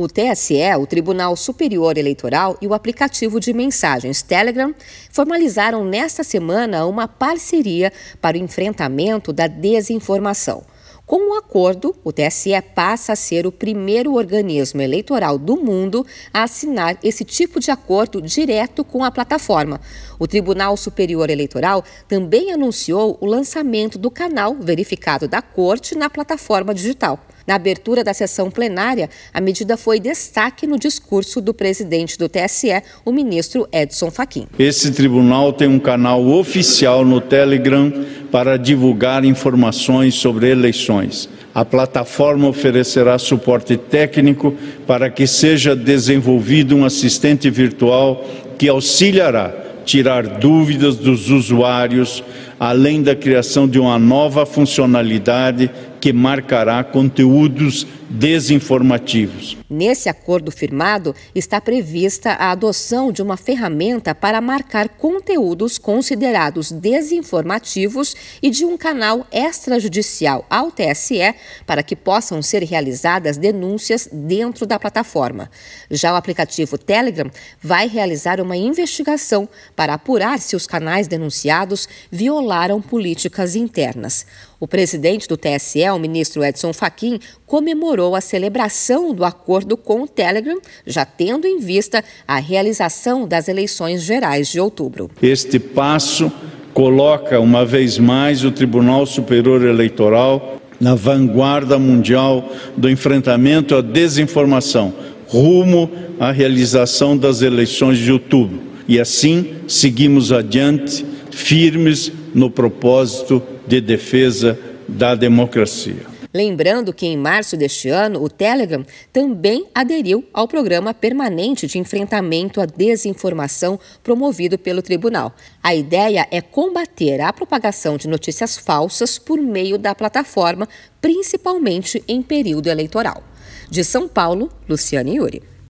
O TSE, o Tribunal Superior Eleitoral e o aplicativo de mensagens Telegram formalizaram nesta semana uma parceria para o enfrentamento da desinformação. Com o acordo, o TSE passa a ser o primeiro organismo eleitoral do mundo a assinar esse tipo de acordo direto com a plataforma. O Tribunal Superior Eleitoral também anunciou o lançamento do canal verificado da Corte na plataforma digital. Na abertura da sessão plenária, a medida foi destaque no discurso do presidente do TSE, o ministro Edson Fachin. Esse tribunal tem um canal oficial no Telegram para divulgar informações sobre eleições. A plataforma oferecerá suporte técnico para que seja desenvolvido um assistente virtual que auxiliará tirar dúvidas dos usuários, além da criação de uma nova funcionalidade que marcará conteúdos desinformativos. Nesse acordo firmado, está prevista a adoção de uma ferramenta para marcar conteúdos considerados desinformativos e de um canal extrajudicial ao TSE para que possam ser realizadas denúncias dentro da plataforma. Já o aplicativo Telegram vai realizar uma investigação para apurar se os canais denunciados violaram políticas internas. O presidente do TSE, o ministro Edson Fachin, comemorou a celebração do acordo com o Telegram, já tendo em vista a realização das eleições gerais de outubro. Este passo coloca uma vez mais o Tribunal Superior Eleitoral na vanguarda mundial do enfrentamento à desinformação, rumo à realização das eleições de outubro. E assim seguimos adiante, firmes no propósito de defesa da democracia. Lembrando que em março deste ano, o Telegram também aderiu ao programa permanente de enfrentamento à desinformação promovido pelo tribunal. A ideia é combater a propagação de notícias falsas por meio da plataforma, principalmente em período eleitoral. De São Paulo, Luciane Yuri.